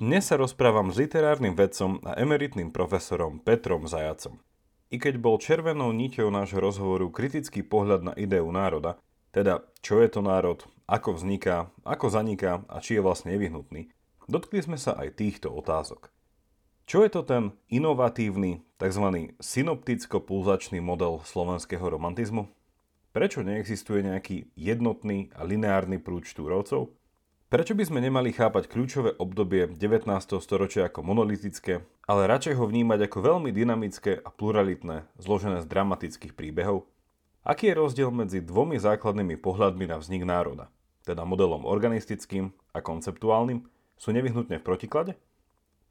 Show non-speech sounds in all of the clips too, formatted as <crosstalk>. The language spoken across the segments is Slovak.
Dnes sa rozprávam s literárnym vedcom a emeritným profesorom Petrom Zajacom. I keď bol červenou niťou nášho rozhovoru kritický pohľad na ideu národa, teda čo je to národ, ako vzniká, ako zaniká a či je vlastne nevyhnutný, dotkli sme sa aj týchto otázok. Čo je to ten inovatívny, tzv. synopticko-pulzačný model slovenského romantizmu? Prečo neexistuje nejaký jednotný a lineárny prúd štúrovcov? Prečo by sme nemali chápať kľúčové obdobie 19. storočia ako monolitické, ale radšej ho vnímať ako veľmi dynamické a pluralitné, zložené z dramatických príbehov? Aký je rozdiel medzi dvomi základnými pohľadmi na vznik národa, teda modelom organistickým a konceptuálnym, sú nevyhnutne v protiklade?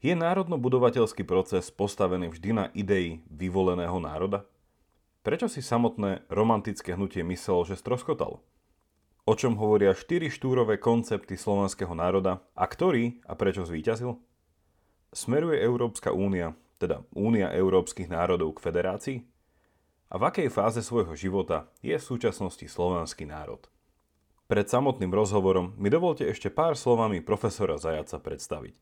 Je národno-budovateľský proces postavený vždy na idei vyvoleného národa? Prečo si samotné romantické hnutie myslelo, že stroskotalo? O čom hovoria štyri štúrové koncepty slovenského národa a ktorý a prečo zvíťazil? Smeruje Európska únia, teda Únia európskych národov k federácii? A v akej fáze svojho života je v súčasnosti slovenský národ? Pred samotným rozhovorom mi dovolte ešte pár slovami profesora Zajaca predstaviť.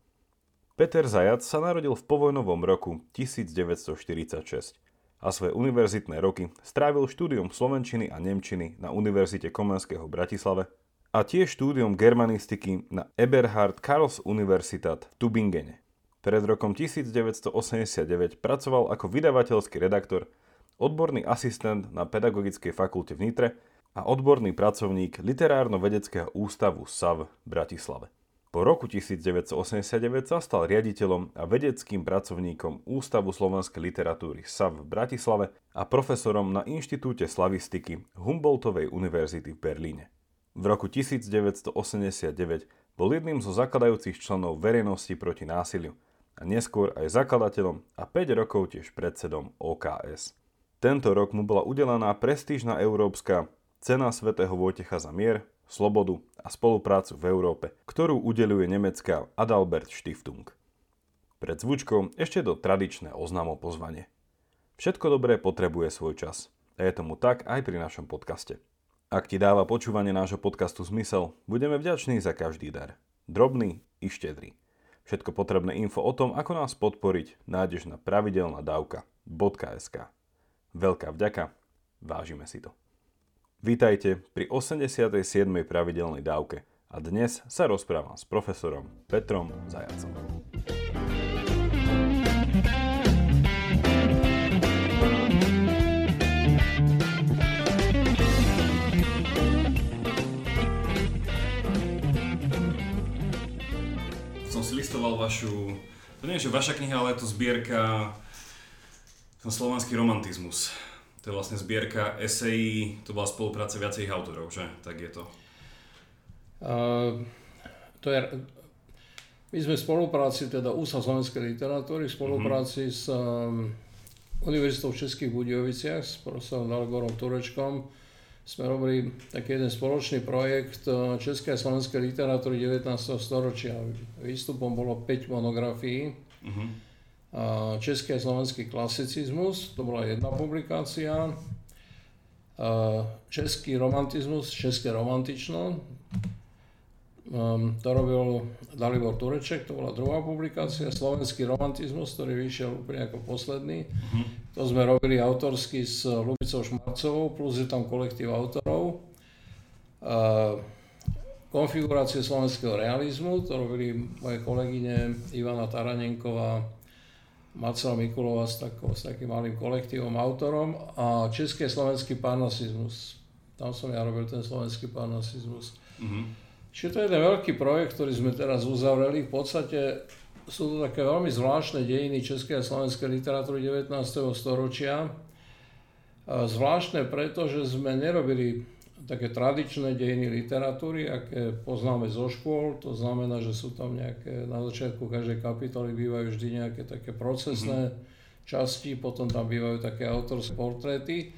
Peter Zajac sa narodil v povojnovom roku 1946 a svoje univerzitné roky strávil štúdium slovenčiny a nemčiny na Univerzite Komenského v Bratislave a tiež štúdium germanistiky na Eberhard Karls Universitat v Tubingene. Pred rokom 1989 pracoval ako vydavateľský redaktor, odborný asistent na Pedagogickej fakulte v Nitre a odborný pracovník Literárno-vedeckého ústavu SAV v Bratislave. Po roku 1989 sa stal riaditeľom a vedeckým pracovníkom Ústavu slovenskej literatúry SAV v Bratislave a profesorom na Inštitúte slavistiky Humboldtovej univerzity v Berlíne. V roku 1989 bol jedným zo zakladajúcich členov verejnosti proti násiliu a neskôr aj zakladateľom a 5 rokov tiež predsedom OKS. Tento rok mu bola udelená prestížna európska cena svätého Vojtecha za mier slobodu a spoluprácu v Európe, ktorú udeluje nemecká Adalbert Stiftung. Pred zvučkou ešte do tradičné oznámo pozvanie. Všetko dobré potrebuje svoj čas. A je tomu tak aj pri našom podcaste. Ak ti dáva počúvanie nášho podcastu zmysel, budeme vďační za každý dar. Drobný i štedrý. Všetko potrebné info o tom, ako nás podporiť, nájdeš na pravidelnadavka.sk. Veľká vďaka, vážime si to. Vítajte pri 87. pravidelnej dávke a dnes sa rozprávam s profesorom Petrom Zajacom. Som si listoval vašu, to nie je, vaša kniha, ale je to zbierka Slovenský romantizmus to je vlastne zbierka esejí, to bola spolupráca viacerých autorov, že? Tak je to. Uh, to je, my sme v spolupráci, teda Ústav slovenskej literatúry, v spolupráci uh-huh. s um, Univerzitou v Českých Budejoviciach, s profesorom Dalgorom Turečkom, sme robili taký jeden spoločný projekt uh, Českej a slovenskej literatúry 19. storočia. Výstupom bolo 5 monografií. Uh-huh Český a slovenský klasicizmus, to bola jedna publikácia. Český romantizmus, České romantično, um, to robil Dalibor Tureček, to bola druhá publikácia. Slovenský romantizmus, ktorý vyšiel úplne ako posledný. Uh-huh. To sme robili autorsky s Lubicou Šmarcovou, plus je tam kolektív autorov. Konfigurácie slovenského realizmu, to robili moje kolegyne Ivana Taranenková, Marcela Mikulova s, takou, s takým malým kolektívom autorom a český slovenský parnasizmus. Tam som ja robil ten slovenský parnasizmus. Mm-hmm. Čiže to je jeden veľký projekt, ktorý sme teraz uzavreli. V podstate sú to také veľmi zvláštne dejiny českej a slovenskej literatúry 19. storočia. Zvláštne preto, že sme nerobili také tradičné dejiny literatúry, aké poznáme zo škôl, to znamená, že sú tam nejaké, na začiatku každej kapitoly bývajú vždy nejaké také procesné mm-hmm. časti, potom tam bývajú také autorské portréty.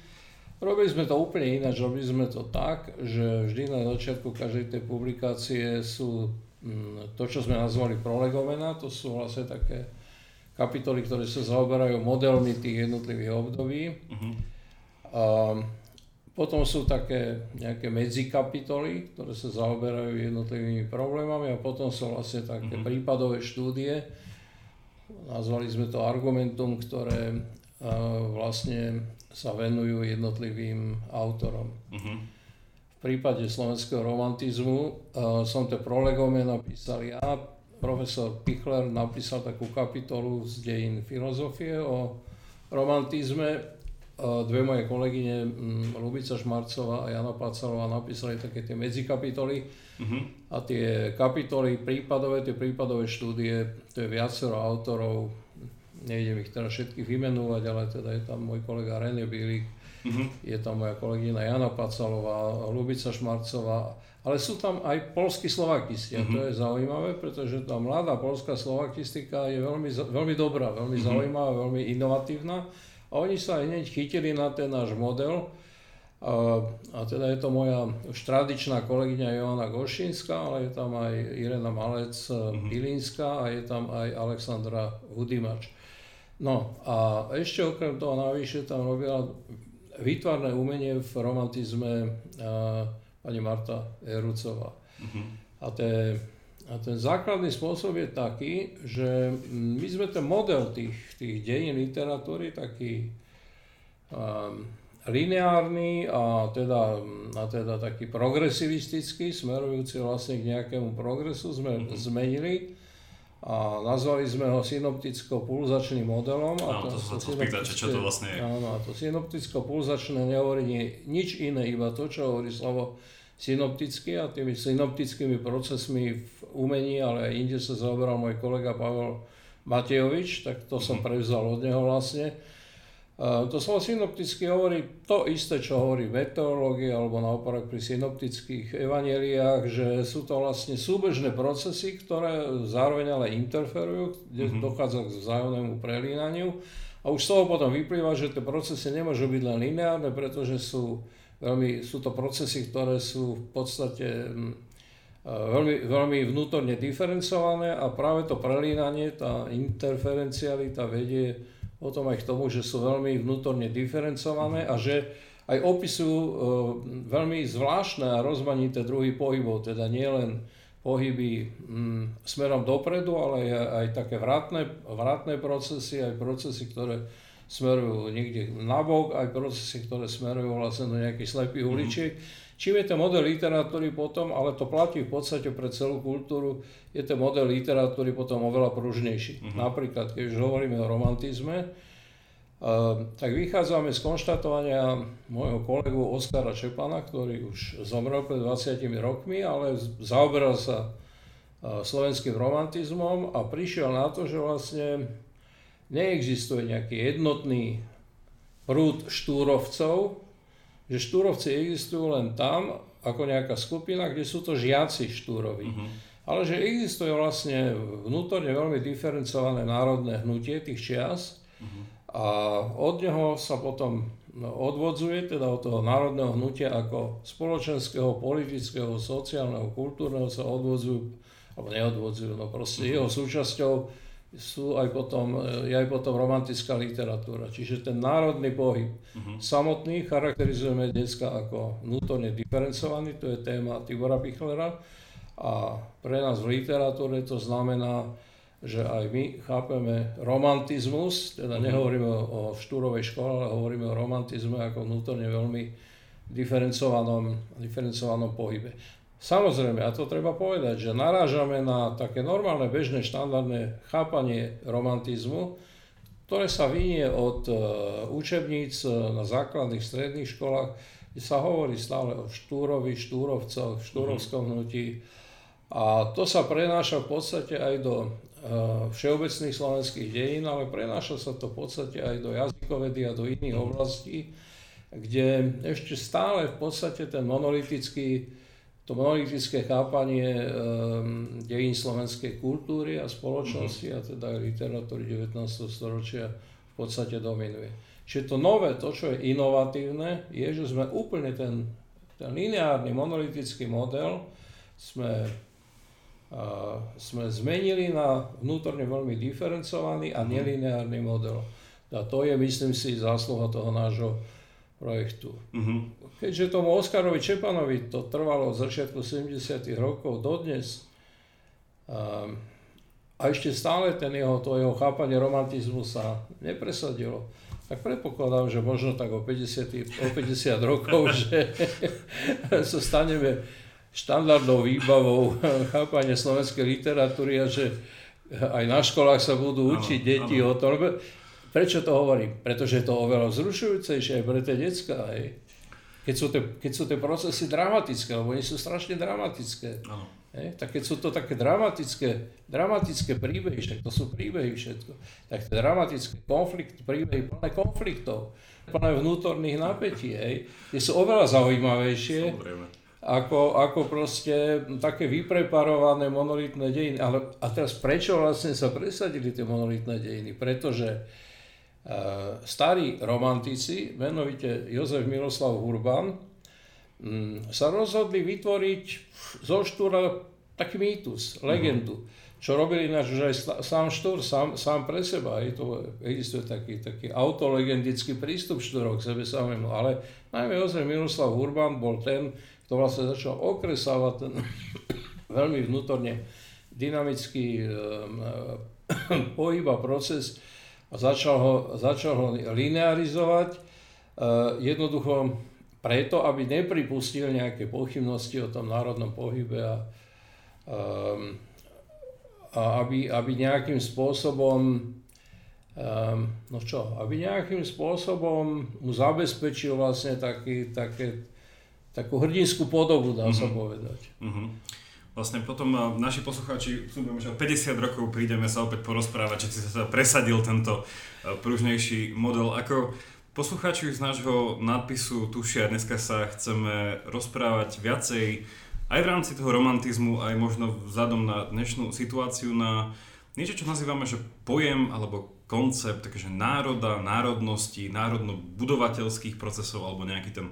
Robili sme to úplne ináč, robili sme to tak, že vždy na začiatku každej tej publikácie sú mm, to, čo sme nazvali prolegomena, to sú vlastne také kapitoly, ktoré sa zaoberajú modelmi tých jednotlivých období. Mm-hmm. Potom sú také nejaké medzikapitoly, ktoré sa zaoberajú jednotlivými problémami a potom sú vlastne také mm-hmm. prípadové štúdie. Nazvali sme to argumentum, ktoré uh, vlastne sa venujú jednotlivým autorom. Mm-hmm. V prípade slovenského romantizmu uh, som to prolegome napísal ja, profesor Pichler napísal takú kapitolu z dejín filozofie o romantizme dve moje kolegyne, Lubica Šmarcová a Jana Pacalová, napísali také tie medzikapitoly uh-huh. a tie kapitoly prípadové, tie prípadové štúdie, to je viacero autorov, nejdem ich teraz všetkých vymenúvať, ale teda je tam môj kolega René Bílik, uh-huh. je tam moja kolegyňa Jana Pacalová, Lubica Šmarcová, ale sú tam aj polskí slovakisti a uh-huh. to je zaujímavé, pretože tá mladá polská slovakistika je veľmi, veľmi dobrá, veľmi uh-huh. zaujímavá, veľmi inovatívna a oni sa hneď chytili na ten náš model. A, a teda je to moja už tradičná kolegyňa Joana Gošinská, ale je tam aj Irena Malec mm-hmm. a je tam aj Alexandra Hudimač. No a ešte okrem toho navyše tam robila výtvarné umenie v romantizme a, pani Marta Jerucová. Mm-hmm. A to je a ten základný spôsob je taký, že my sme ten model tých, tých dejín literatúry taký um, lineárny a teda, a teda taký progresivistický, smerujúci vlastne k nejakému progresu sme mm-hmm. zmenili a nazvali sme ho synopticko-pulzačným modelom. A to, to, to, to čo to vlastne je. Áno, a to synopticko-pulzačné nehovorí nič iné, iba to, čo hovorí slovo synopticky a tými synoptickými procesmi v umení, ale aj inde sa zaoberal môj kolega Pavel Matejovič, tak to som mhm. prevzal od neho vlastne. To slovo synopticky hovorí to isté, čo hovorí meteorológia alebo naopak pri synoptických evaneliách, že sú to vlastne súbežné procesy, ktoré zároveň ale interferujú, kde mm-hmm. dochádza k vzájomnému prelínaniu. A už z toho potom vyplýva, že tie procesy nemôžu byť len lineárne, pretože sú veľmi, sú to procesy, ktoré sú v podstate mm, veľmi, veľmi vnútorne diferencované a práve to prelínanie, tá interferencialita vedie potom aj k tomu, že sú veľmi vnútorne diferencované a že aj opisujú e, veľmi zvláštne a rozmanité druhy pohybov, teda nielen pohyby mm, smerom dopredu, ale aj, aj také vratné, vratné procesy, aj procesy, ktoré smerujú niekde nabok, aj procesy, ktoré smerujú vlastne do nejakých slepých mm-hmm. Čím je ten model literatúry potom, ale to platí v podstate pre celú kultúru, je ten model literatúry potom oveľa pružnejší. Mm-hmm. Napríklad, keď už hovoríme o romantizme, Uh, tak vychádzame z konštatovania môjho kolegu Oskara Čepana, ktorý už zomrel pred 20 rokmi, ale zaoberal sa uh, slovenským romantizmom a prišiel na to, že vlastne neexistuje nejaký jednotný prúd štúrovcov, že štúrovci existujú len tam, ako nejaká skupina, kde sú to žiaci štúroví. Uh-huh. Ale že existuje vlastne vnútorne veľmi diferencované národné hnutie tých čias uh-huh. a od neho sa potom odvodzuje, teda od toho národného hnutia ako spoločenského, politického, sociálneho, kultúrneho sa odvodzujú, alebo neodvodzujú, no proste uh-huh. jeho súčasťou sú aj potom, je aj potom romantická literatúra. Čiže ten národný pohyb uh-huh. samotný charakterizujeme dneska ako vnútorne diferencovaný, to je téma Tibora Pichlera. A pre nás v literatúre to znamená, že aj my chápeme romantizmus, teda uh-huh. nehovoríme o, o štúrovej škole, ale hovoríme o romantizme ako vnútorne veľmi diferencovanom, diferencovanom pohybe. Samozrejme, a to treba povedať, že narážame na také normálne, bežné, štandardné chápanie romantizmu, ktoré sa vynie od e, učebníc e, na základných stredných školách, kde sa hovorí stále o štúrovi, štúrovcoch, štúrovskom hnutí. A to sa prenáša v podstate aj do e, všeobecných slovenských dejín, ale prenáša sa to v podstate aj do jazykovedy a do iných oblastí, kde ešte stále v podstate ten monolitický to monolitické chápanie um, dejín slovenskej kultúry a spoločnosti mm-hmm. a teda aj literatúry 19. storočia v podstate dominuje. Čiže to nové, to čo je inovatívne, je, že sme úplne ten, ten lineárny monolitický model sme, uh, sme zmenili na vnútorne veľmi diferencovaný a mhm. nelineárny model. A to je, myslím si, zásluha toho nášho projektu. Uh-huh. Keďže tomu Oskarovi Čepanovi to trvalo od začiatku 70. rokov dodnes, a, a ešte stále ten jeho, to jeho chápanie romantizmu sa nepresadilo, tak predpokladám, že možno tak o 50, o 50 rokov, <laughs> že <laughs> sa staneme štandardnou výbavou chápania slovenskej literatúry a že aj na školách sa budú učiť deti ano. o tom. Prečo to hovorím? Pretože je to oveľa vzrušujúcejšie aj pre tie detská. Hej. Keď, sú tie, keď sú tie procesy dramatické, lebo nie sú strašne dramatické. Ano. Hej. Tak keď sú to také dramatické, dramatické príbehy, však to sú príbehy všetko, tak tie dramatické konflikty, príbehy plné konfliktov, plné vnútorných napätí, hej, tie sú oveľa zaujímavejšie. Samozrejme ako, ako proste také vypreparované monolitné dejiny. Ale, a teraz prečo vlastne sa presadili tie monolitné dejiny? Pretože starí romantici, menovite Jozef Miroslav Urban, um, sa rozhodli vytvoriť zo štúra taký mýtus, legendu. Mm-hmm. Čo robili ináč už aj sám Štúr, sám, sám pre seba. Je to, existuje taký, taký autolegendický prístup Štúrov k sebe samému. Ale najmä Jozef Miroslav Urban bol ten, to vlastne začal okresávať ten <coughs> veľmi vnútorne dynamický um, <coughs> pohyb a proces a začal ho, začal ho linearizovať. Uh, jednoducho preto, aby nepripustil nejaké pochybnosti o tom národnom pohybe a, um, a aby, aby nejakým spôsobom um, no čo, aby nejakým spôsobom mu zabezpečil vlastne taký, také takú hrdinskú podobu, dá sa mm-hmm. povedať. Mm-hmm. Vlastne potom uh, naši poslucháči, že o 50 rokov prídeme sa opäť porozprávať, či sa presadil tento uh, pružnejší model. Ako poslucháči z nášho nadpisu tušia, dneska sa chceme rozprávať viacej aj v rámci toho romantizmu, aj možno vzhľadom na dnešnú situáciu na niečo, čo nazývame, že pojem alebo koncept takže národa, národnosti, národno-budovateľských procesov alebo nejaký ten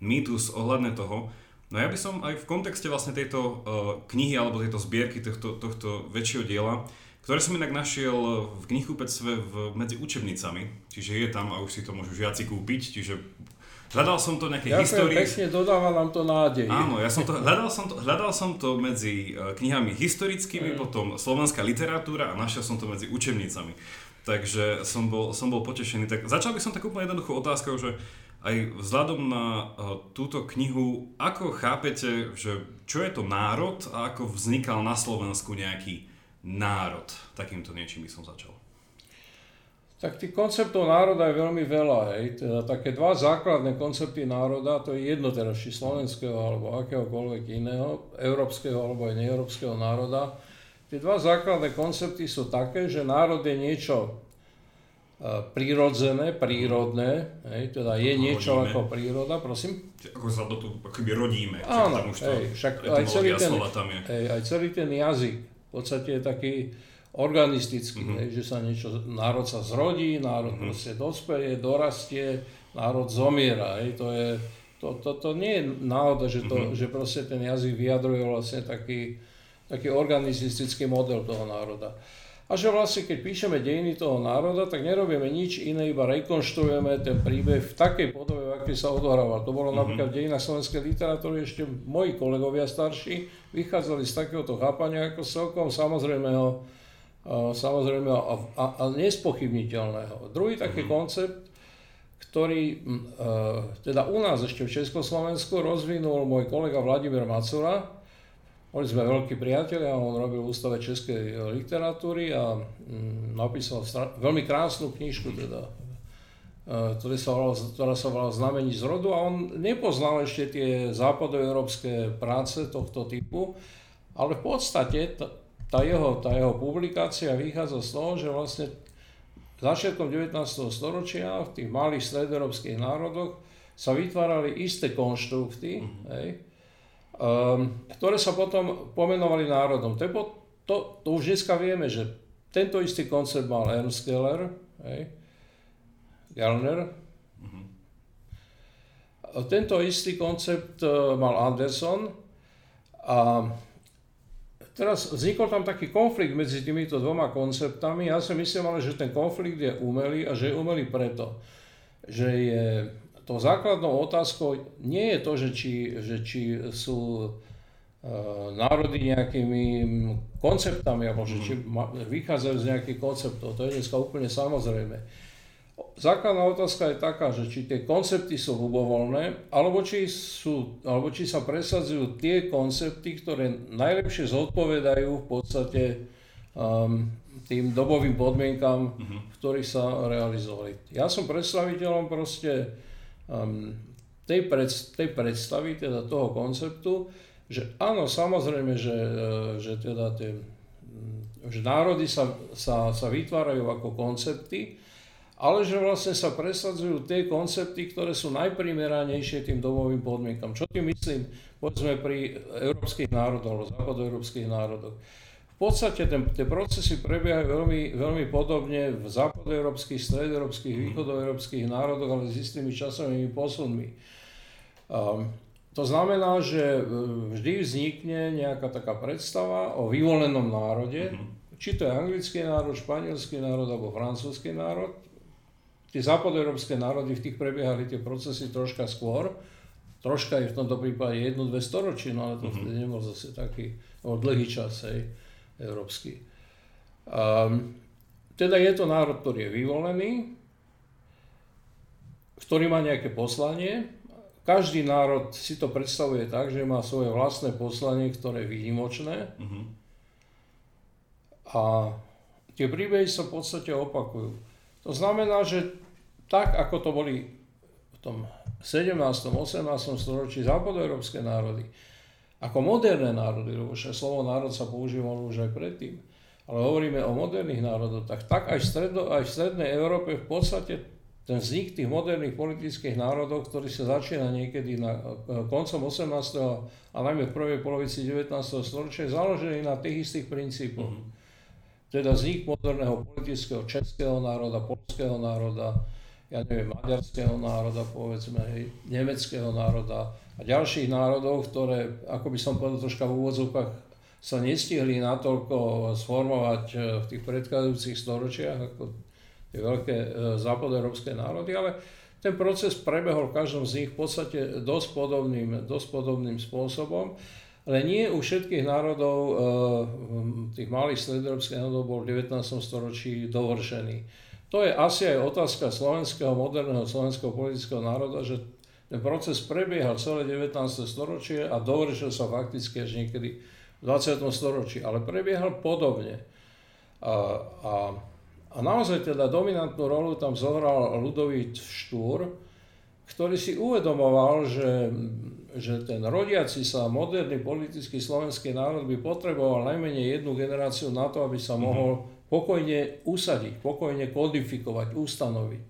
mýtus ohľadne toho. No ja by som aj v kontexte vlastne tejto uh, knihy alebo tejto zbierky tohto, tohto väčšieho diela, ktoré som inak našiel v knihkupectve v, medzi učebnicami, čiže je tam a už si to môžu žiaci kúpiť, čiže hľadal som to nejaké histórie. pekne, dodáva nám to nádej. Áno, ja som to, <laughs> hľadal, som to, hľadal som to medzi uh, knihami historickými, mm. potom slovenská literatúra a našiel som to medzi učebnicami. Takže som bol, som bol potešený. Tak začal by som tak úplne jednoduchú otázkou, že aj vzhľadom na uh, túto knihu, ako chápete, že čo je to národ a ako vznikal na Slovensku nejaký národ? Takýmto niečím by som začal. Tak tých konceptov národa je veľmi veľa. Hej. Teda také dva základné koncepty národa, to je jedno teda, či slovenského alebo akéhokoľvek iného, európskeho alebo aj neeurópskeho národa. Tie dva základné koncepty sú také, že národ je niečo prírodzené, prírodné, hej, teda je niečo rodíme. ako príroda, prosím. Ako sa do toho akoby rodíme. Áno, tam už hej, však aj celý, ten, tam je. Hej, aj celý ten jazyk v podstate je taký organistický, mm-hmm. hej, že sa niečo, národ sa zrodí, národ mm-hmm. proste dospeje, dorastie, národ zomiera, hej, to je, to, to, to nie je náhoda, že, to, mm-hmm. že proste ten jazyk vyjadruje vlastne taký, taký organistický model toho národa. A že vlastne keď píšeme dejiny toho národa, tak nerobíme nič iné, iba rekonštruujeme ten príbeh v takej podobe, v akej sa odohrával. To bolo mm-hmm. napríklad v dejinách slovenskej literatúry, ešte moji kolegovia starší vychádzali z takéhoto chápania ako celkom samozrejmeho, samozrejme a, a, a nespochybniteľného. Druhý taký mm-hmm. koncept, ktorý teda u nás ešte v Československu rozvinul môj kolega Vladimír Macura, boli sme veľkí priatelia, on robil v Ústave českej literatúry a mm, napísal veľmi krásnu knižku, teda, e, ktorá sa volala, ktorá sa volala Znamení z rodu a on nepoznal ešte tie západoeurópske práce tohto typu, ale v podstate tá, tá, jeho, tá jeho publikácia vychádza z toho, že vlastne začiatkom 19. storočia v tých malých stredoeurópskych národoch sa vytvárali isté konštrukty, mm-hmm. hej, ktoré sa potom pomenovali národom. To, je po, to, to už dneska vieme, že tento istý koncept mal Ernst Geller, hej, Gellner. Mm-hmm. Tento istý koncept uh, mal Anderson a teraz vznikol tam taký konflikt medzi týmito dvoma konceptami. Ja si myslím ale, že ten konflikt je umelý a že je umelý preto, že je to základnou otázkou nie je to, že či, že či sú národy nejakými konceptami, alebo že či vychádzajú z nejakých konceptov. To je dneska úplne samozrejme. Základná otázka je taká, že či tie koncepty sú ľubovoľné, alebo či, sú, alebo či sa presadzujú tie koncepty, ktoré najlepšie zodpovedajú v podstate um, tým dobovým podmienkam, v ktorých sa realizovali. Ja som predstaviteľom proste um, tej, pred, tej predstavy, teda toho konceptu, že áno, samozrejme, že, e, že teda tie, že národy sa, sa, sa vytvárajú ako koncepty, ale že vlastne sa presadzujú tie koncepty, ktoré sú najprimeranejšie tým domovým podmienkam. Čo tým myslím, povedzme pri európskych národoch alebo západoeurópskych národoch. Podstate ten, tie procesy prebiehajú veľmi, veľmi podobne v západoeurópskych, stredoeurópskych, východoeurópskych národoch, ale s istými časovými posunmi. Um, to znamená, že e, vždy vznikne nejaká taká predstava o vyvolenom národe, mm-hmm. či to je anglický národ, španielský národ alebo francúzsky národ, tie západoeurópske národy v tých prebiehali tie procesy troška skôr, troška je v tomto prípade jednu, dve storočí, no ale to mm-hmm. vtedy nebol zase taký no, dlhý čas, hej, európsky. Um, teda je to národ, ktorý je vyvolený, ktorý má nejaké poslanie. Každý národ si to predstavuje tak, že má svoje vlastné poslanie, ktoré je výnimočné. Mm-hmm. A tie príbehy sa v podstate opakujú. To znamená, že tak ako to boli v tom 17. 18. storočí západoeurópske národy, ako moderné národy, lebo však slovo národ sa používalo už aj predtým, ale hovoríme o moderných národoch, tak, tak aj, v stredo, aj v strednej Európe v podstate ten vznik tých moderných politických národov, ktorý sa začína niekedy na koncom 18. a najmä v prvej polovici 19. storočia, je založený na tých istých princípoch. Mm-hmm teda vznik moderného politického českého národa, polského národa, ja neviem, maďarského národa, povedzme, hej, nemeckého národa a ďalších národov, ktoré, ako by som povedal troška v úvodzovkách, sa nestihli natoľko sformovať e, v tých predchádzajúcich storočiach ako tie veľké e, západoeurópske národy, ale ten proces prebehol v každom z nich v podstate dosť podobným, dosť podobným spôsobom. Ale nie u všetkých národov, eh, tých malých stredoeurópskych národov bol v 19. storočí dovršený. To je asi aj otázka slovenského, moderného slovenského politického národa, že ten proces prebiehal celé 19. storočie a dovršil sa fakticky až niekedy v 20. storočí, ale prebiehal podobne. A, a, a naozaj teda dominantnú rolu tam zohral Ludovít Štúr, ktorý si uvedomoval, že že ten rodiaci sa moderný politický slovenský národ by potreboval najmenej jednu generáciu na to, aby sa mhm. mohol pokojne usadiť, pokojne kodifikovať, ustanoviť.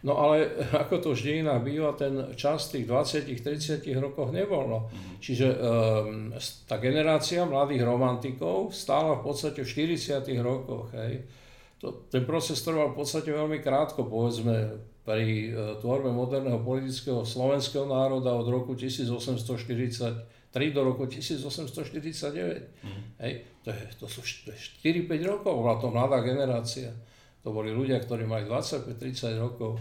No ale <laughs> ako to v dejinách býva, ten čas tých 20-30 rokoch nebol. No. Mhm. Čiže um, tá generácia mladých romantikov stála v podstate v 40 rokoch. Hej. To, ten proces trval v podstate veľmi krátko, povedzme pri e, tvorbe moderného politického slovenského národa od roku 1843 do roku 1849. Mm. Hej, to, je, to sú 4-5 rokov, bola to mladá generácia. To boli ľudia, ktorí mali 25-30 rokov.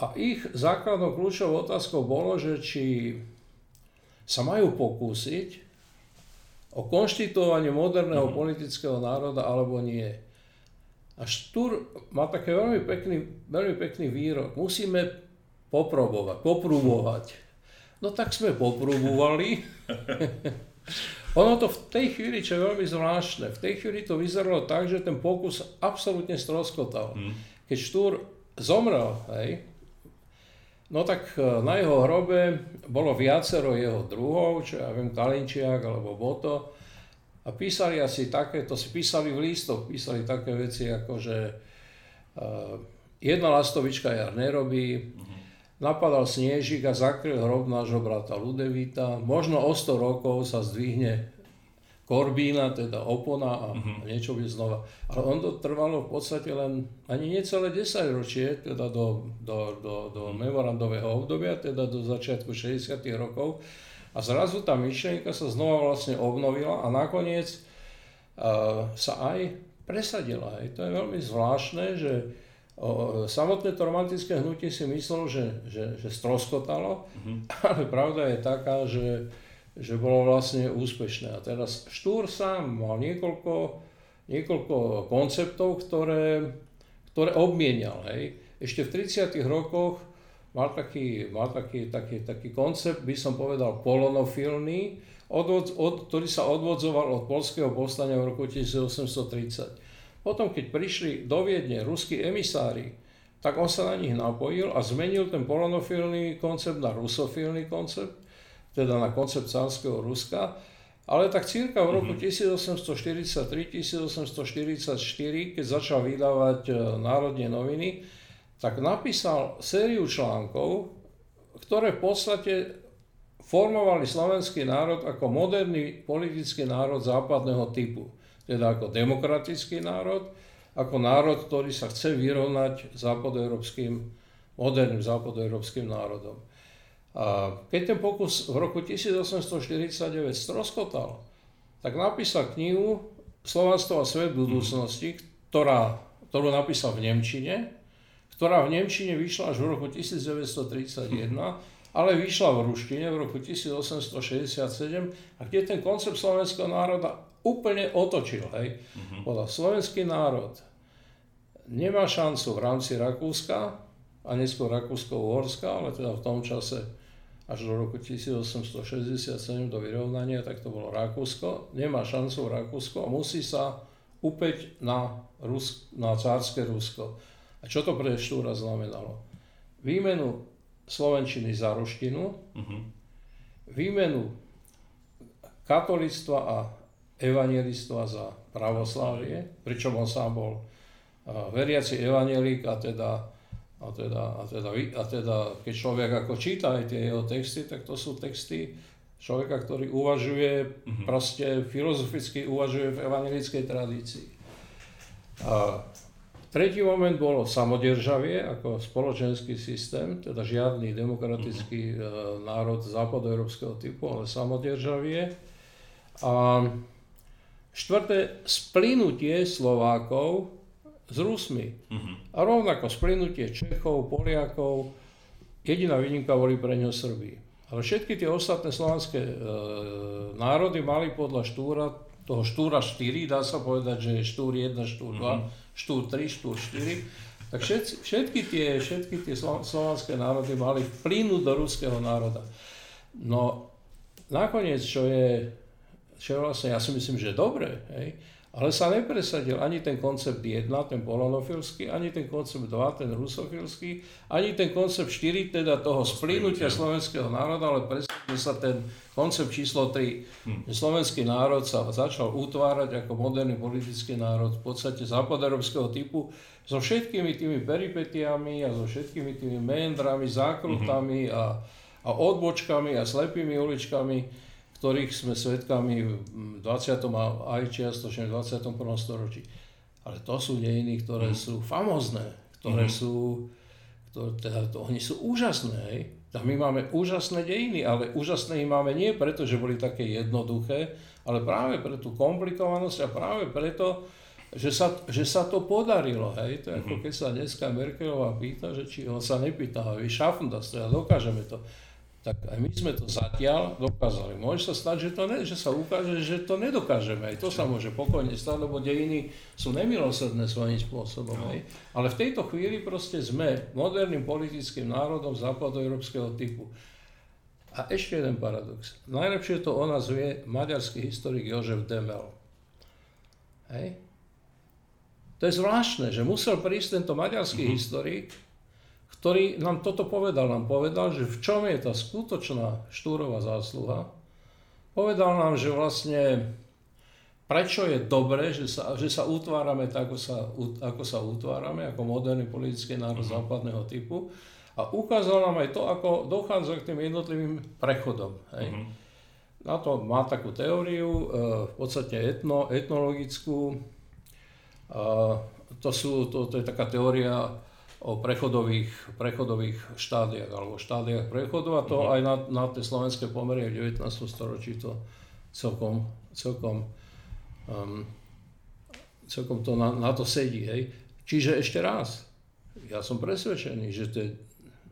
A ich základnou kľúčovou otázkou bolo, že či sa majú pokúsiť o konštituovanie moderného mm. politického národa alebo nie. A Štúr má také veľmi pekný, veľmi pekný výrok. Musíme poprobovať, <laughs> poprúbovať. No tak sme poprúbovali. ono to v tej chvíli, čo je veľmi zvláštne, v tej chvíli to vyzeralo tak, že ten pokus absolútne stroskotal. Hmm. Keď Štúr zomrel, hej, no tak e, na jeho hrobe bolo viacero jeho druhov, čo ja viem, Kalinčiak alebo Boto, a písali asi také, to si písali v listoch, písali také veci ako, že uh, jedna lastovička jar nerobí, uh-huh. Napadal sniežik a zakryl hrob nášho brata Ludevita, možno o 100 rokov sa zdvihne korbína, teda opona a uh-huh. niečo by znova. Ale on to trvalo v podstate len ani necelé 10 ročie, teda do, do, do, do uh-huh. memorandového obdobia, teda do začiatku 60 rokov. A zrazu tá myšlienka sa znova vlastne obnovila a nakoniec uh, sa aj presadila. Aj. To je veľmi zvláštne, že Samotné to romantické hnutie si myslelo, že, že, že stroskotalo, mm-hmm. <laughs> ale pravda je taká, že, že bolo vlastne úspešné. A teraz Štúr sám mal niekoľko, niekoľko konceptov, ktoré, ktoré obmienial. Hej. Ešte v 30. rokoch mal taký, mal taký, taký, taký koncept, by som povedal, polonofilný, odvod, od, ktorý sa odvodzoval od polského povstania v roku 1830. Potom, keď prišli do Viedne ruskí emisári, tak on sa na nich napojil a zmenil ten polonofilný koncept na rusofilný koncept, teda na koncept cárskeho Ruska. Ale tak cirka v roku 1843-1844, keď začal vydávať e, národne noviny, tak napísal sériu článkov, ktoré v podstate formovali slovenský národ ako moderný politický národ západného typu teda ako demokratický národ, ako národ, ktorý sa chce vyrovnať západoeurópskym, moderným západoeurópskym národom. A keď ten pokus v roku 1849 stroskotal, tak napísal knihu Slovanstvo a svet budúcnosti, ktorá, ktorú napísal v Nemčine, ktorá v Nemčine vyšla až v roku 1931, ale vyšla v ruštine v roku 1867 a kde ten koncept slovenského národa úplne otočil. Hej. Uh-huh. Povedal, slovenský národ nemá šancu v rámci Rakúska a neskôr Rakúsko-Uhorska, ale teda v tom čase až do roku 1867 do vyrovnania, tak to bolo Rakúsko. Nemá šancu v Rakúsku a musí sa upeť na, Rus- na cárske Rusko. A čo to pre Štúra znamenalo? Výmenu slovenčiny za ruštinu, uh-huh. výmenu katolictva a evangelistov za pravoslávie, pričom on sám bol veriaci evangelík a teda, a teda, a teda, a teda keď človek ako číta aj tie jeho texty, tak to sú texty človeka, ktorý uvažuje, mm-hmm. proste filozoficky uvažuje v evangelickej tradícii. A tretí moment bolo samodržavie ako spoločenský systém, teda žiadny demokratický mm-hmm. národ západoeurópskeho typu, ale samodržavie. A Štvrté, splinutie Slovákov s Rusmi. Uh-huh. A rovnako splinutie Čechov, Poliakov, jediná výnimka boli pre ňo Srbí. Ale všetky tie ostatné slovanské e, národy mali podľa Štúra, toho Štúra 4, dá sa povedať, že je Štúr 1, Štúr 2, uh-huh. Štúr 3, Štúr 4, tak všetky, všetky tie, všetky tie slovanské národy mali vplynúť do ruského národa. No nakoniec, čo je čo vlastne ja si myslím, že dobre, hej, ale sa nepresadil ani ten koncept 1, ten polonofilský, ani ten koncept 2, ten rusofilský, ani ten koncept 4, teda toho splínutia slovenského národa, ale presadil sa ten koncept číslo 3. Hm. Slovenský národ sa začal utvárať ako moderný politický národ v podstate západoeurópskeho typu so všetkými tými peripetiami a so všetkými tými meandrami, zákrutami hm. a, a odbočkami a slepými uličkami ktorých sme svedkami v 20. a aj čiastočne v 21. storočí. Ale to sú dejiny, ktoré mm. sú famozné, ktoré mm. sú, ktoré, teda, to, oni sú úžasné. Hej. A my máme úžasné dejiny, ale úžasné ich máme nie preto, že boli také jednoduché, ale práve pre tú komplikovanosť a práve preto, že sa, že sa to podarilo. Hej. To je ako mhm. keď sa dneska Merkelová pýta, že či on sa nepýta, vy das, teda dokážeme to tak aj my sme to zatiaľ dokázali. Môže sa stať, že, to ne, že sa ukáže, že to nedokážeme. Aj to sa môže pokojne stať, lebo dejiny sú nemilosrdné svojím spôsobom. No. Ale v tejto chvíli proste sme moderným politickým národom západoeurópskeho typu. A ešte jeden paradox. Najlepšie to o nás vie maďarský historik Jožef Demel. Hej? To je zvláštne, že musel prísť tento maďarský uh-huh. historik ktorý nám toto povedal. Nám povedal, že v čom je tá skutočná štúrová zásluha. Povedal nám, že vlastne prečo je dobré, že sa, že sa utvárame tak, ako sa, ako sa utvárame, ako moderný politický národ uh-huh. západného typu. A ukázal nám aj to, ako dochádza k tým jednotlivým prechodom. Hej. Uh-huh. Na to má takú teóriu, e, v podstate etno, etnologickú. To, sú, to, to je taká teória o prechodových, prechodových štádiách alebo štádiách prechodu a to uh-huh. aj na, na tie slovenské pomery v 19. storočí to celkom, celkom, um, celkom to na, na to sedí. Hej. Čiže ešte raz, ja som presvedčený, že, te,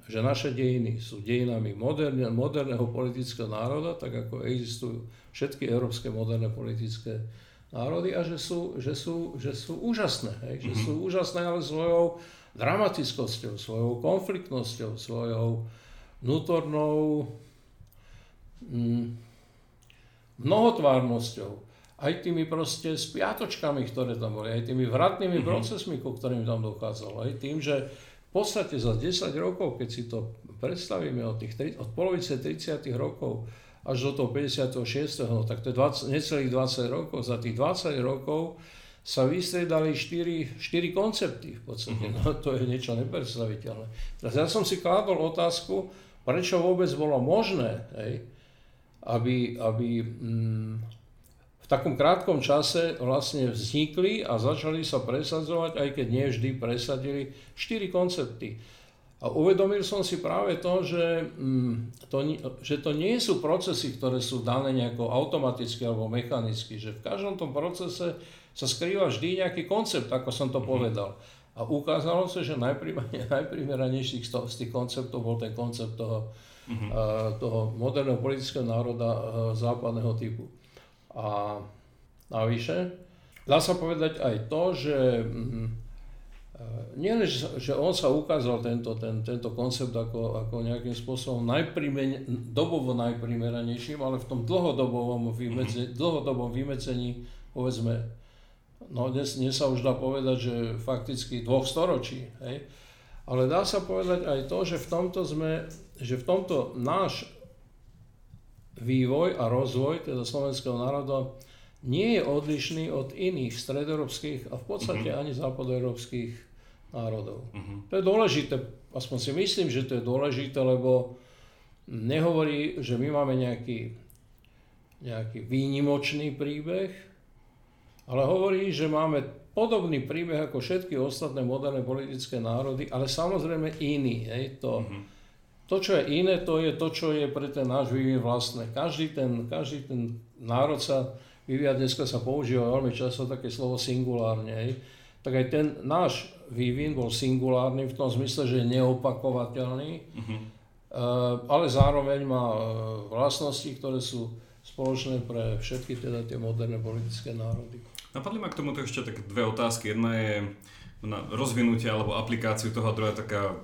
že naše dejiny sú dejinami moderne, moderného politického národa, tak ako existujú všetky európske moderné politické národy a že sú, že sú, že sú úžasné. Hej? Že mm-hmm. sú úžasné ale svojou dramatickosťou, svojou konfliktnosťou, svojou vnútornou mm, mnohotvárnosťou aj tými proste spiatočkami, ktoré tam boli, aj tými vratnými mm-hmm. procesmi, ku ktorým tam dochádzalo, aj tým, že v podstate za 10 rokov, keď si to predstavíme od, tých, od polovice 30 rokov až do toho 56. No, tak to je 20, necelých 20 rokov. Za tých 20 rokov sa vystriedali 4, 4 koncepty v podstate. Mm-hmm. No, to je niečo nepredstaviteľné. Teraz ja som si kládol otázku, prečo vôbec bolo možné, hej, aby, aby mm, v takom krátkom čase vlastne vznikli a začali sa presadzovať, aj keď nie vždy presadili, štyri koncepty. A uvedomil som si práve to, že, mm, to, že to nie sú procesy, ktoré sú dané nejako automaticky alebo mechanicky, že v každom tom procese sa skrýva vždy nejaký koncept, ako som to mm-hmm. povedal. A ukázalo sa, že <laughs> najprimeranejší z tých konceptov bol ten koncept toho, mm-hmm. toho moderného politického národa západného typu. A navyše, dá sa povedať aj to, že mm, nie len, že on sa ukázal tento, ten, tento koncept ako, ako nejakým spôsobom najprimen, dobovo najprimeranejším, ale v tom dlhodobovom, vymedze, mhm. dlhodobom vymedzení, povedzme, no dnes, dnes sa už dá povedať, že fakticky dvoch storočí, hej? ale dá sa povedať aj to, že v tomto sme, že v tomto náš vývoj a rozvoj teda slovenského národa nie je odlišný od iných stredoeurópskych a v podstate uh-huh. ani západoeurópskych národov. Uh-huh. To je dôležité, aspoň si myslím, že to je dôležité, lebo nehovorí, že my máme nejaký, nejaký výnimočný príbeh, ale hovorí, že máme podobný príbeh ako všetky ostatné moderné politické národy, ale samozrejme iný. Hej, to, uh-huh to, čo je iné, to je to, čo je pre ten náš vývin vlastné. Každý ten, každý ten národ sa vyvíja, dneska sa používa veľmi často také slovo singulárne. Hej. Tak aj ten náš vývin bol singulárny v tom zmysle, že je neopakovateľný, uh-huh. ale zároveň má e, vlastnosti, ktoré sú spoločné pre všetky teda tie moderné politické národy. Napadli ma k tomuto ešte také dve otázky. Jedna je na rozvinutie alebo aplikáciu toho, a druhá taká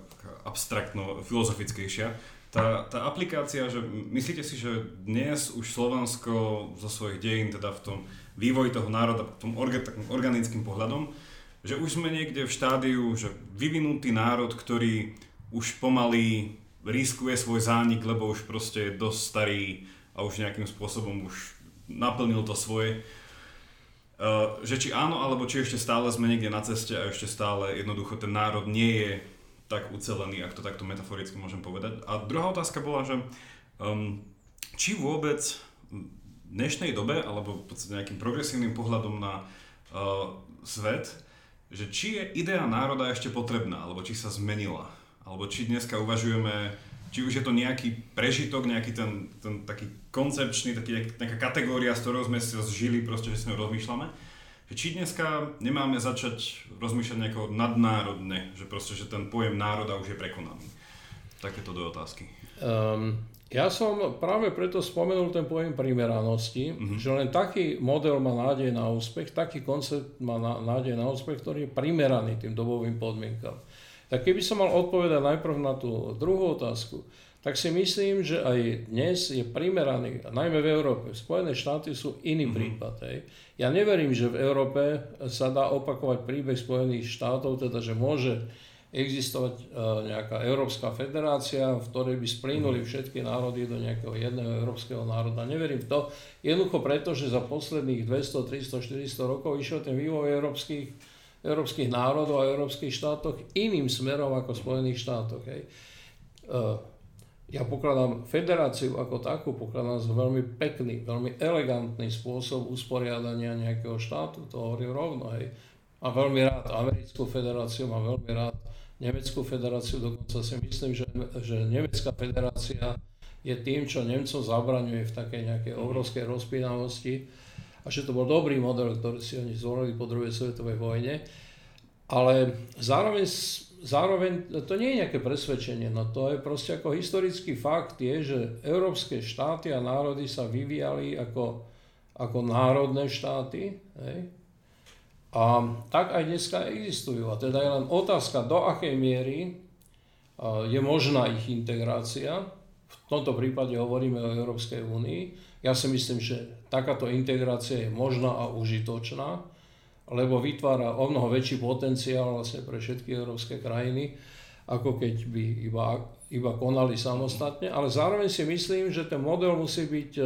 abstraktno-filozofickejšia. Tá, tá aplikácia, že myslíte si, že dnes už Slovensko zo svojich dejín, teda v tom vývoji toho národa, v tom orga, takým organickým pohľadom, že už sme niekde v štádiu, že vyvinutý národ, ktorý už pomaly riskuje svoj zánik, lebo už proste je dosť starý a už nejakým spôsobom už naplnil to svoje. Uh, že či áno, alebo či ešte stále sme niekde na ceste a ešte stále jednoducho ten národ nie je tak ucelený, ak to takto metaforicky môžem povedať. A druhá otázka bola, že um, či vôbec v dnešnej dobe, alebo podstate nejakým progresívnym pohľadom na uh, svet, že či je idea národa ešte potrebná, alebo či sa zmenila, alebo či dneska uvažujeme, či už je to nejaký prežitok, nejaký ten, ten taký koncepčný, taký, nejaká kategória, s ktorou sme sa zžili, proste, že si rozmýšľame, či dneska nemáme začať rozmýšľať nejako nadnárodne, že proste, že ten pojem národa už je prekonaný. Takéto dve otázky. Um, ja som práve preto spomenul ten pojem primeranosti, uh-huh. že len taký model má nádej na úspech, taký koncept má nádej na úspech, ktorý je primeraný tým dobovým podmienkam. Tak keby som mal odpovedať najprv na tú druhú otázku, tak si myslím, že aj dnes je primeraný, najmä v Európe. Spojené štáty sú iný mm-hmm. prípad. Hej. Ja neverím, že v Európe sa dá opakovať príbeh Spojených štátov, teda že môže existovať uh, nejaká Európska federácia, v ktorej by splínuli mm-hmm. všetky národy do nejakého jedného európskeho národa. Neverím v to. Jednoducho preto, že za posledných 200, 300, 400 rokov išiel ten vývoj európskych, európskych národov a európskych štátoch iným smerom ako v Spojených štátoch. Hej. Uh, ja pokladám federáciu ako takú, pokladám za veľmi pekný, veľmi elegantný spôsob usporiadania nejakého štátu, to hovorím rovno, hej. A veľmi rád americkú federáciu, mám veľmi rád nemeckú federáciu, dokonca si myslím, že, že nemecká federácia je tým, čo Nemcom zabraňuje v takej nejakej obrovskej rozpínavosti a že to bol dobrý model, ktorý si oni zvolili po druhej svetovej vojne. Ale zároveň zároveň to nie je nejaké presvedčenie, no to je proste ako historický fakt je, že európske štáty a národy sa vyvíjali ako, ako národné štáty. Hej? A tak aj dneska existujú. A teda je len otázka, do akej miery je možná ich integrácia. V tomto prípade hovoríme o Európskej únii. Ja si myslím, že takáto integrácia je možná a užitočná lebo vytvára o mnoho väčší potenciál vlastne pre všetky európske krajiny, ako keď by iba, iba konali samostatne. Ale zároveň si myslím, že ten model musí byť, e,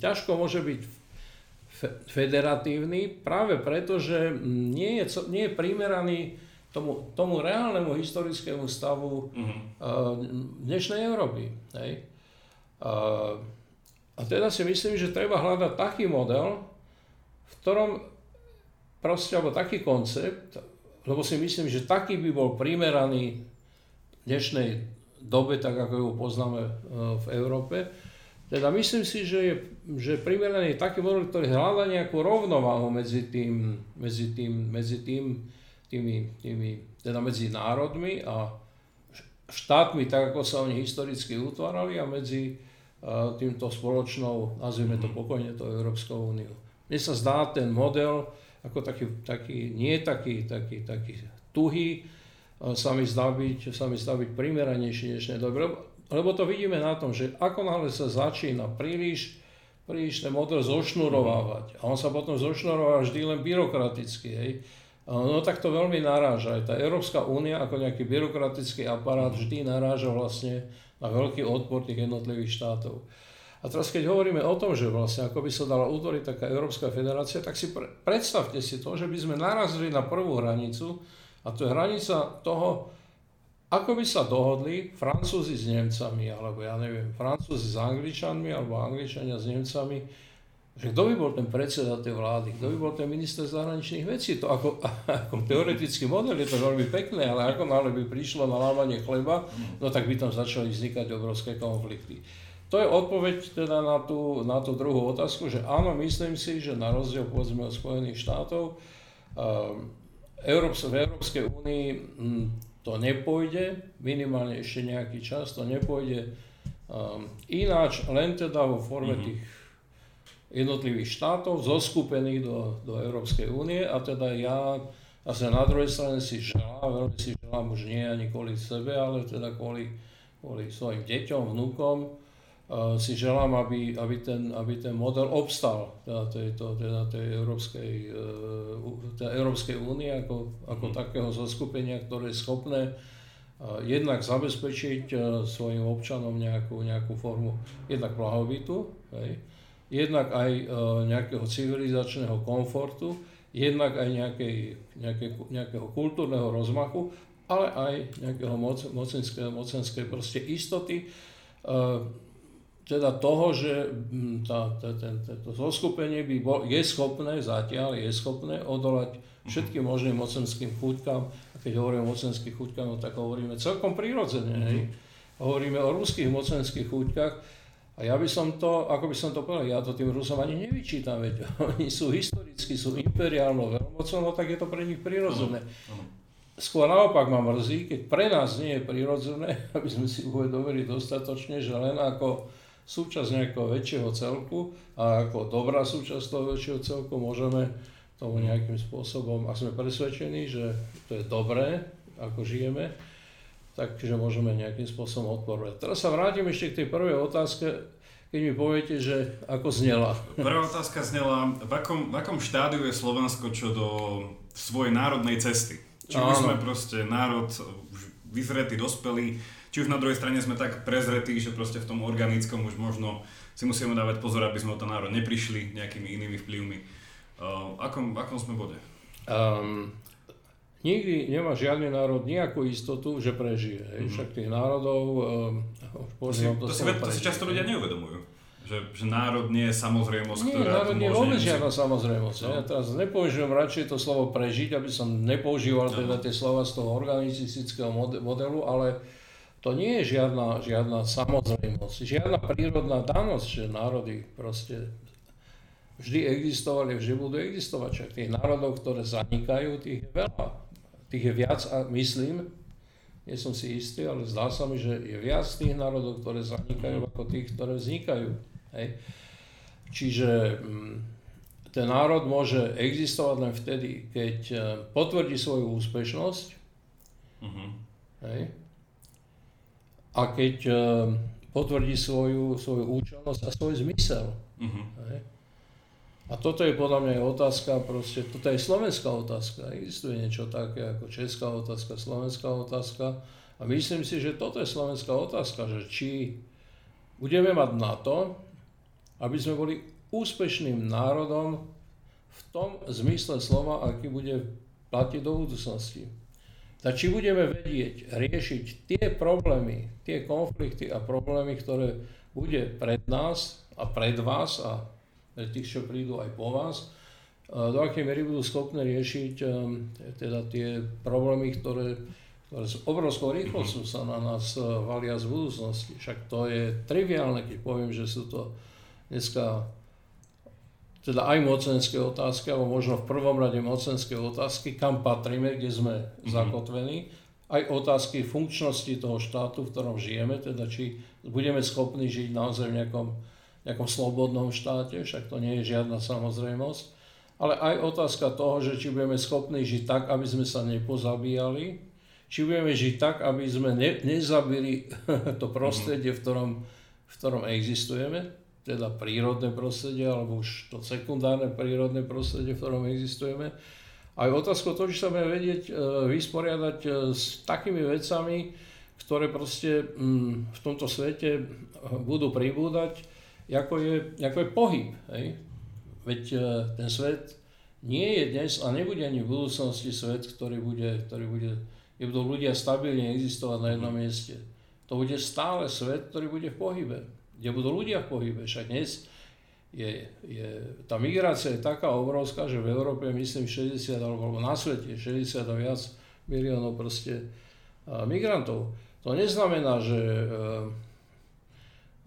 ťažko môže byť federatívny, práve preto, že nie je, nie je primeraný tomu, tomu reálnemu historickému stavu uh-huh. dnešnej Európy. Hej. A teda si myslím, že treba hľadať taký model, v ktorom proste, alebo taký koncept, lebo si myslím, že taký by bol primeraný dnešnej dobe, tak ako ju poznáme e, v Európe. Teda myslím si, že je že primeraný taký model, ktorý hľadá nejakú rovnováhu medzi tým, medzi tým, medzi tým, tými, tými, teda medzi národmi a štátmi, tak ako sa oni historicky utvárali a medzi uh, týmto spoločnou, nazvime to pokojne, to Európskou úniu. Mne sa zdá ten model, ako taký, taký nie taký, taký, taký tuhý, sa mi zdá byť, sa mi zdá byť primeranejší než dobre. Lebo to vidíme na tom, že ako náhle sa začína príliš, príliš ten model zošnurovávať a on sa potom zošnurováva vždy len byrokraticky, hej, no tak to veľmi naráža. Aj tá Európska únia ako nejaký byrokratický aparát vždy naráža vlastne na veľký odpor tých jednotlivých štátov. A teraz keď hovoríme o tom, že vlastne ako by sa dala utvoriť taká Európska federácia, tak si pre, predstavte si to, že by sme narazili na prvú hranicu a to je hranica toho, ako by sa dohodli Francúzi s Nemcami, alebo ja neviem, Francúzi s Angličanmi, alebo Angličania s Nemcami, že kto by bol ten predseda tej vlády, kto by bol ten minister zahraničných vecí. To ako, <laughs> ako teoretický model je to veľmi pekné, ale ako náhle by prišlo na lávanie chleba, no tak by tam začali vznikať obrovské konflikty. To je odpoveď teda na tú, na tú druhú otázku, že áno, myslím si, že na rozdiel povedzme od Spojených štátov, um, Európs- v Európskej únii um, to nepôjde, minimálne ešte nejaký čas, to nepôjde um, ináč, len teda vo forme mm-hmm. tých jednotlivých štátov zoskupených do, do Európskej únie a teda ja zase na druhej strane si želám, veľmi si želám už nie ani kvôli sebe, ale teda kvôli, kvôli svojim deťom, vnúkom, si želám, aby, aby, ten, aby ten model obstal teda tejto, teda tej Európskej, e, teda Európskej únie ako, ako mm. takého zoskupenia, ktoré je schopné jednak zabezpečiť svojim občanom nejakú, nejakú formu jednak blahobytu, hej, jednak aj e, nejakého civilizačného komfortu, jednak aj nejakej, nejakej, nejakého kultúrneho rozmachu, ale aj nejakého moc, mocenskej, mocenskej proste istoty, teda toho, že tá, tá, ten, to zoskupenie by bol, je schopné, zatiaľ je schopné odolať všetkým možným mocenským chuťkám. A keď hovoríme o mocenských chuťkách, no tak hovoríme celkom prirodzene. Hej. Hovoríme o ruských mocenských chuťkách. A ja by som to, ako by som to povedal, ja to tým Rusom ani nevyčítam, veď <laughs> oni sú historicky, sú imperiálnou veľmocou, no tak je to pre nich prirodzené. Skôr naopak ma mrzí, keď pre nás nie je prirodzené, <laughs> aby sme si uvedomili dostatočne, že len ako súčasť nejakého väčšieho celku a ako dobrá súčasť toho väčšieho celku môžeme tomu nejakým spôsobom, ak sme presvedčení, že to je dobré, ako žijeme, takže môžeme nejakým spôsobom odporovať. Teraz sa vrátim ešte k tej prvej otázke, keď mi poviete, že ako znela. Prvá otázka znela, v akom, v akom štádiu je Slovensko čo do svojej národnej cesty? Či už sme proste národ vyzretý, dospelý, či už na druhej strane sme tak prezretí, že proste v tom organickom už možno si musíme dávať pozor, aby sme o ten národ neprišli nejakými inými vplyvmi. Uh, akom, akom sme bode? Um, nikdy nemá žiadny národ nejakú istotu, že prežije. Mm-hmm. Však tých národov... Um, to, si, to, si, to si často ľudia neuvedomujú. Že, že národ nie je samozrejmosť, nie, ktorá národ nie je vôbec žiadna samozrejmosť. No. Ja teraz nepoužijem radšej to slovo prežiť, aby som nepoužíval no. teda tie slova z toho organicistického modelu, ale to nie je žiadna, žiadna samozrejmosť, žiadna prírodná danosť, že národy proste vždy existovali, vždy budú existovať. Však tých národov, ktoré zanikajú, tých je veľa. Tých je viac a myslím, nie som si istý, ale zdá sa mi, že je viac tých národov, ktoré zanikajú, ako tých, ktoré vznikajú. Hej. Čiže mm, ten národ môže existovať len vtedy, keď e, potvrdí svoju úspešnosť uh-huh. hej, a keď e, potvrdí svoju, svoju účelnosť a svoj zmysel. Uh-huh. Hej. A toto je podľa mňa otázka, proste, toto je slovenská otázka. Existuje niečo také ako česká otázka, slovenská otázka. A myslím si, že toto je slovenská otázka, že či budeme mať na to, aby sme boli úspešným národom v tom zmysle slova, aký bude platiť do budúcnosti. Tak či budeme vedieť riešiť tie problémy, tie konflikty a problémy, ktoré bude pred nás a pred vás a tých, čo prídu aj po vás, do akej miery budú schopné riešiť teda tie problémy, ktoré, ktoré s obrovskou rýchlosťou sa na nás valia z budúcnosti. Však to je triviálne, keď poviem, že sú to dneska teda aj mocenské otázky, alebo možno v prvom rade mocenské otázky, kam patríme, kde sme mm-hmm. zakotvení, aj otázky funkčnosti toho štátu, v ktorom žijeme, teda či budeme schopní žiť naozaj v nejakom nejakom slobodnom štáte, však to nie je žiadna samozrejmosť, ale aj otázka toho, že či budeme schopní žiť tak, aby sme sa nepozabíjali, či budeme žiť tak, aby sme ne, nezabili <laughs> to prostredie, v ktorom, v ktorom existujeme, teda prírodné prostredie, alebo už to sekundárne prírodné prostredie, v ktorom existujeme. Aj otázka to, či sa budeme vedieť e, vysporiadať e, s takými vecami, ktoré proste mm, v tomto svete budú pribúdať, ako je, ako je pohyb. Hej? Veď e, ten svet nie je dnes a nebude ani v budúcnosti svet, ktorý bude, ktorý bude, kde budú ľudia stabilne existovať na jednom mieste. To bude stále svet, ktorý bude v pohybe, kde budú ľudia v pohybe. Však dnes je, je, tá migrácia je taká obrovská, že v Európe myslím 60 alebo na svete 60 a viac miliónov proste migrantov. To neznamená, že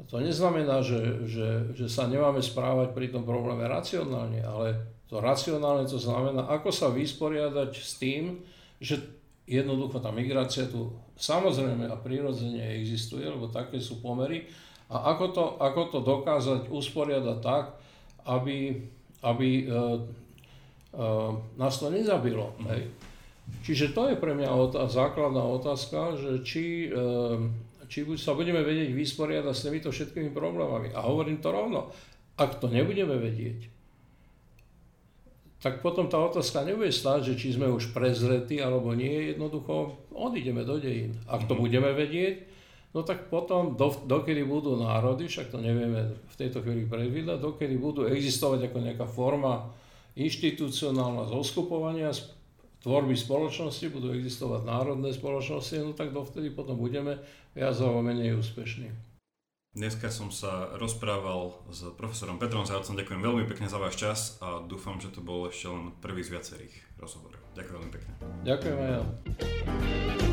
to neznamená, že, že, že sa nemáme správať pri tom probléme racionálne, ale to racionálne to znamená, ako sa vysporiadať s tým, že jednoducho tá migrácia tu samozrejme a prirodzene existuje, lebo také sú pomery, a ako to, ako to dokázať usporiadať tak, aby, aby uh, uh, nás to nezabilo. Hej. Čiže to je pre mňa otá- základná otázka, že či uh, či sa budeme vedieť vysporiadať s týmito všetkými problémami. A hovorím to rovno, ak to nebudeme vedieť, tak potom tá otázka nebude stáť, že či sme už prezretí alebo nie, jednoducho odídeme do dejín. Ak to mhm. budeme vedieť, no tak potom, do, dokedy budú národy, však to nevieme v tejto chvíli predvídať, dokedy budú existovať ako nejaká forma inštitucionálna zoskupovania, tvorby spoločnosti, budú existovať národné spoločnosti, no tak dovtedy potom budeme viac alebo menej úspešní. Dneska som sa rozprával s profesorom Petrom Zajacom. Ďakujem veľmi pekne za váš čas a dúfam, že to bol ešte len prvý z viacerých rozhovorov. Ďakujem veľmi pekne. Ďakujem aj ja.